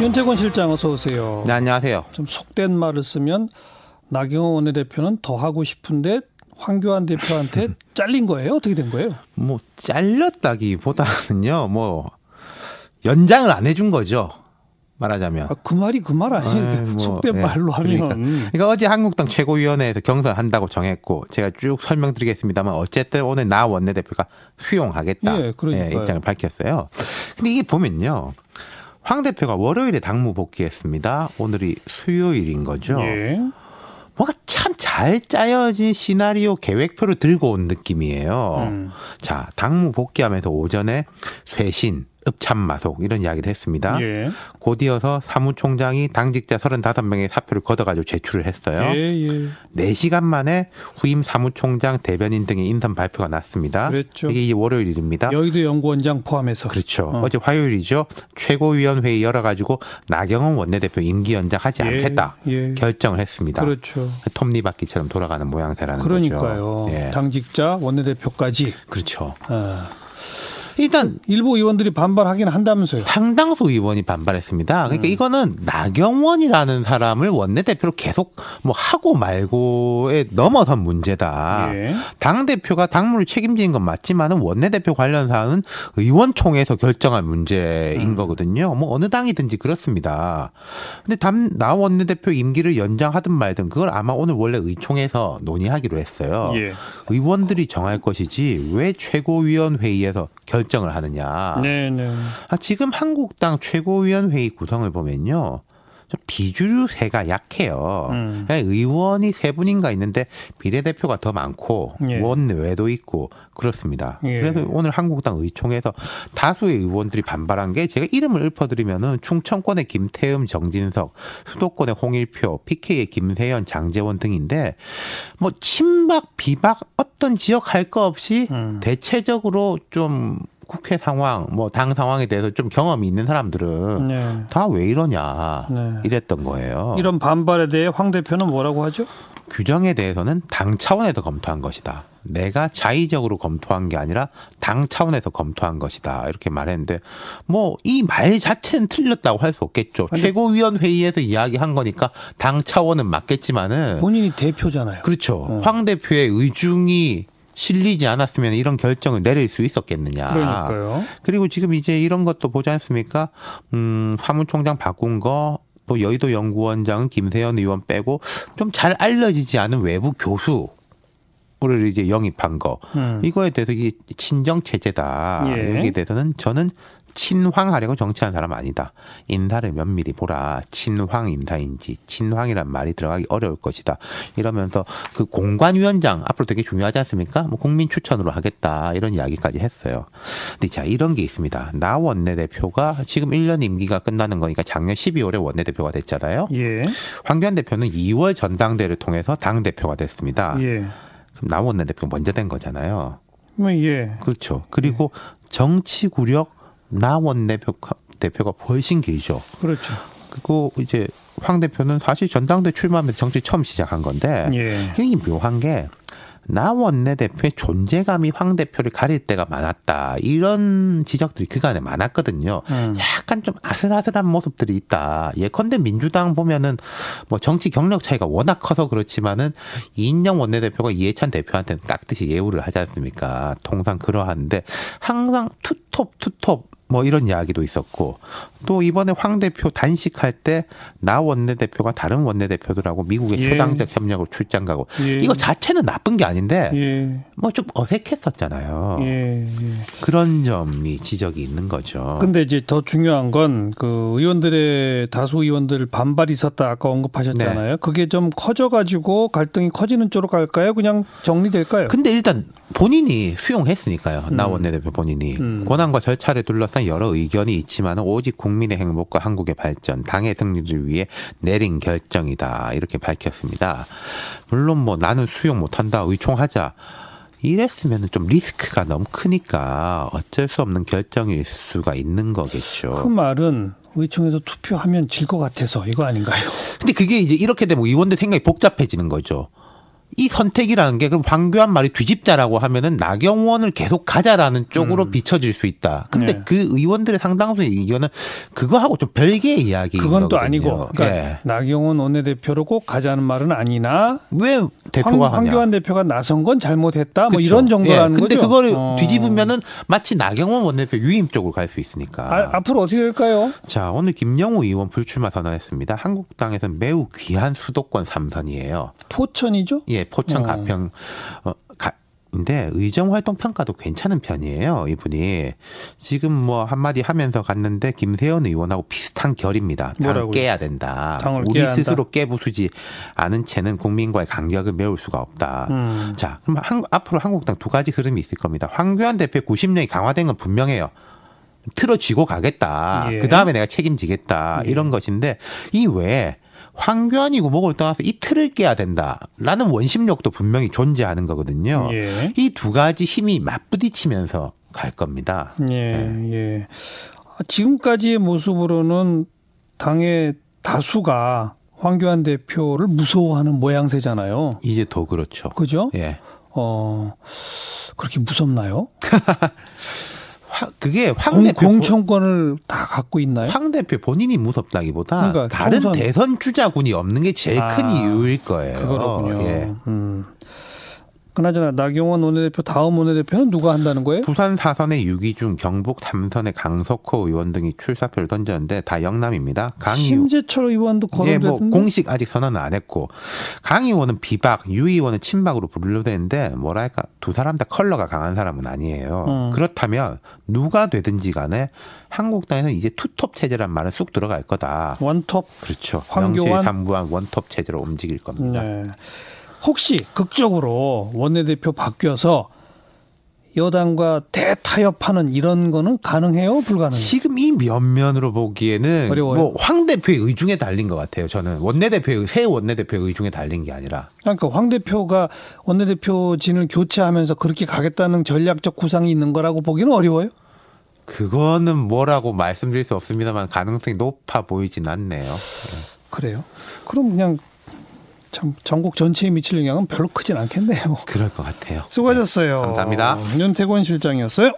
윤태권 실장 어서 오세요. 네, 안녕하세요. 좀 속된 말을 쓰면 나경원 원내대표는 더 하고 싶은데 황교안 대표한테 잘린 거예요? 어떻게 된 거예요? 뭐 잘렸다기보다는요. 뭐 연장을 안 해준 거죠. 말하자면. 아, 그 말이 그 말 아니에요. 뭐, 속된 예, 말로 하면. 그러니까. 그러니까 어제 한국당 최고위원회에서 경선한다고 정했고 제가 쭉 설명드리겠습니다만 어쨌든 오늘 나 원내대표가 수용하겠다 예, 그러니까요. 입장을 밝혔어요. 근데 이게 보면요. 황 대표가 월요일에 당무 복귀했습니다. 오늘이 수요일인 거죠. 예. 뭔가 참 잘 짜여진 시나리오 계획표를 들고 온 느낌이에요. 음. 자, 당무 복귀하면서 오전에 쇄신, 읍참마속 이런 이야기를 했습니다. 예. 곧이어서 사무총장이 당직자 35명의 사표를 걷어가지고 제출을 했어요. 예, 예. 4시간 만에 후임 사무총장, 대변인 등의 인선 발표가 났습니다. 그랬죠. 이게 월요일입니다. 여의도 연구원장 포함해서. 그렇죠. 어. 어. 제 화요일이죠. 최고위원회의 열어가지고 나경원 원내대표 임기 연장하지 예, 않겠다 예. 결정을 했습니다. 그렇죠. 톱니바퀴처럼 돌아가는 모양새라는 그러니까요. 거죠. 예. 당직자 원내대표까지. 그렇죠. 어. 일단 일부 의원들이 반발하긴 한다면서요. 상당수 의원이 반발했습니다. 그러니까 음. 이거는 나경원이라는 사람을 원내대표로 계속 뭐 하고 말고에 넘어선 문제다. 예. 당 대표가 당무를 책임지는 건 맞지만은 원내대표 관련 사안은 의원총회에서 결정할 문제인 음. 거거든요. 뭐 어느 당이든지 그렇습니다. 근데 담, 나 원내대표 임기를 연장하든 말든 그걸 아마 오늘 원래 의총에서 논의하기로 했어요. 예. 의원들이 정할 것이지 왜 최고위원 회의에서 결 정을 하느냐. 네, 네. 아, 지금 한국당 최고위원회의 구성을 보면요. 좀 비주류세가 약해요. 음. 그냥 의원이 세 분인가 있는데 비례대표가 더 많고 예. 원외도 있고 그렇습니다. 예. 그래서 오늘 한국당 의총에서 다수의 의원들이 반발한 게 제가 이름을 읊어드리면은 충청권의 김태흠, 정진석, 수도권의 홍일표, PK의 김세연, 장재원 등인데 뭐 친박, 비박 어떤 지역 할 거 없이 음. 대체적으로 좀 국회 상황, 뭐 당 상황에 대해서 좀 경험이 있는 사람들은 네. 다왜 이러냐 네. 이랬던 거예요. 이런 반발에 대해 황 대표는 뭐라고 하죠? 규정에 대해서는 당 차원에서 검토한 것이다. 내가 자의적으로 검토한 게 아니라 당 차원에서 검토한 것이다. 이렇게 말했는데 뭐 이 말 자체는 틀렸다고 할 수 없겠죠. 최고위원 회의에서 이야기한 거니까 당 차원은 맞겠지만은 본인이 대표잖아요. 그렇죠. 어. 황 대표의 의중이 실리지 않았으면 이런 결정을 내릴 수 있었겠느냐. 그러니까요. 그리고 지금 이제 이런 것도 보지 않습니까? 음, 사무총장 바꾼 거, 또 여의도 연구원장은 김세현 의원 빼고 좀 잘 알려지지 않은 외부 교수 를 이제 영입한 거. 음. 이거에 대해서 이게 친정 체제다. 예. 여기에 대해서는 저는 친황하려고 정치한 사람 아니다. 인사를 면밀히 보라. 친황 인사인지 친황이란 말이 들어가기 어려울 것이다. 이러면서 그 공관위원장 앞으로 되게 중요하지 않습니까? 뭐 국민 추천으로 하겠다 이런 이야기까지 했어요. 근데 자 이런 게 있습니다. 나 원내대표가 지금 1년 임기가 끝나는 거니까 작년 12월에 원내대표가 됐잖아요. 예. 황교안 대표는 2월 전당대를 통해서 당 대표가 됐습니다. 예. 그럼 나 원내대표 먼저 된 거잖아요. 뭐 예. 그렇죠. 그리고 정치 구력 나 원내대표가 대표가 훨씬 길죠. 그렇죠. 그리고 이제 황 대표는 사실 전당대 출마하면서 정치 처음 시작한 건데 예. 이게 묘한 게 나 원내대표의 존재감이 황 대표를 가릴 때가 많았다. 이런 지적들이 그간에 많았거든요. 음. 약간 좀 아슬아슬한 모습들이 있다. 예컨대 민주당 보면은 뭐 정치 경력 차이가 워낙 커서 그렇지만은 이인영 원내대표가 이해찬 대표한테는 깍듯이 예우를 하지 않습니까? 통상 그러한데 항상 투톱 투톱 뭐 이런 이야기도 있었고 또 이번에 황 대표 단식할 때 나 원내대표가 다른 원내대표들하고 미국의 예. 초당적 협력으로 출장 가고 예. 이거 자체는 나쁜 게 아닌데 예. 뭐좀 어색했었잖아요. 예. 예. 그런 점이 지적이 있는 거죠. 근데 이제 더 중요한 건 그 의원들의 다수 의원들 반발이 있었다 아까 언급하셨잖아요. 네. 그게 좀 커져가지고 갈등이 커지는 쪽으로 갈까요? 그냥 정리될까요? 근데 일단 본인이 수용했으니까요. 나 음. 원내대표 본인이 음. 권한과 절차를 둘러싼 여러 의견이 있지만 오직 국민의 행복과 한국의 발전, 당의 승리를 위해 내린 결정이다 이렇게 밝혔습니다. 물론 뭐 나는 수용 못한다 의총하자. 이랬으면 좀 리스크가 너무 크니까 어쩔 수 없는 결정일 수가 있는 거겠죠. 그 말은 의총에서 투표하면 질 것 같아서 이거 아닌가요? 근데 그게 이제 이렇게 되면 의원들 생각이 복잡해지는 거죠. 이 선택이라는 게 그럼 황교안 말이 뒤집자라고 하면은 나경원을 계속 가자라는 쪽으로 음. 비춰질 수 있다. 근데 네. 그 의원들의 상당수의 이거는 그거하고 좀 별개의 이야기. 그건 또 아니고 그러니까 예. 나경원 원내대표로 꼭 가자는 말은 아니나 왜 황, 대표가 하냐? 황교안 대표가 나선 건 잘못했다 뭐 그쵸. 이런 정도라는 예, 근데 거죠. 그거를 어. 뒤집으면은 마치 나경원 원내대표 유임 쪽으로 갈 수 있으니까. 아, 앞으로 어떻게 될까요? 자, 오늘 김영우 의원 불출마 선언했습니다. 한국당에서는 매우 귀한 수도권 삼선이에요. 포천이죠? 예, 포천 어. 가평 어, 가, 인데 의정 활동 평가도 괜찮은 편이에요. 이분이 지금 뭐 한마디 하면서 갔는데 김세현 의원하고 비슷한 결입니다. 당을? 깨야 된다. 당을 우리 깨야 한다? 스스로 깨부수지 않은 채는 국민과의 간격을 메울 수가 없다. 음. 자, 그럼 한, 앞으로 한국당 두 가지 흐름이 있을 겁니다. 황교안 대표 90년이 강화된 건 분명해요. 틀어쥐고 가겠다. 예. 그 다음에 내가 책임지겠다. 예. 이런 것인데 이 외에 황교안이고 뭐고 떠나서 이 틀을 깨야 된다라는 원심력도 분명히 존재하는 거거든요. 예. 이두 가지 힘이 맞부딪히면서 갈 겁니다. 예, 예. 아, 지금까지의 모습으로는 당의 다수가 황교안 대표를 무서워하는 모양새잖아요. 이제 더 그렇죠. 그죠? 예. 어, 그렇게 무섭나요? 화- 그게 황 공, 대표 공천권을 다 갖고 있나요? 황 대표 본인이 무섭다기보다 그러니까 다른 총선- 대선 주자군이 없는 게 제일 큰 아, 이유일 거예요. 그거로군요. 예. 음. 그나저나 나경원 원내대표 다음 원내대표는 누가 한다는 거예요? 부산 사선의 유기중, 경북 삼선의 강석호 의원 등이 출사표를 던졌는데 다 영남입니다. 강 심재철 의원도 예, 뭐 거론됐는데 공식 아직 선언은 안 했고 강 의원은 비박, 유 의원은 친박으로 분류되는데 뭐랄까 두 사람 다 컬러가 강한 사람은 아니에요. 음. 그렇다면 누가 되든지 간에 한국당에는 이제 투톱 체제란 말은 쑥 들어갈 거다. 원톱. 그렇죠. 황교안? 명실상부한 원톱 체제로 움직일 겁니다. 네. 혹시 극적으로 원내대표 바뀌어서 여당과 대타협하는 이런 거는 가능해요? 불가능해요? 지금 이 면면으로 보기에는 어려워요? 뭐 황 대표의 의중에 달린 것 같아요. 저는 원내대표의 새 원내대표의 의중에 달린 게 아니라 그러니까 황 대표가 원내대표진을 교체하면서 그렇게 가겠다는 전략적 구상이 있는 거라고 보기는 어려워요. 그거는 뭐라고 말씀드릴 수 없습니다만 가능성이 높아 보이진 않네요. 그래요? 그럼 그냥 참 전국 전체에 미칠 영향은 별로 크진 않겠네요. 그럴 것 같아요. 수고하셨어요. 네, 감사합니다. 윤태권 실장이었어요.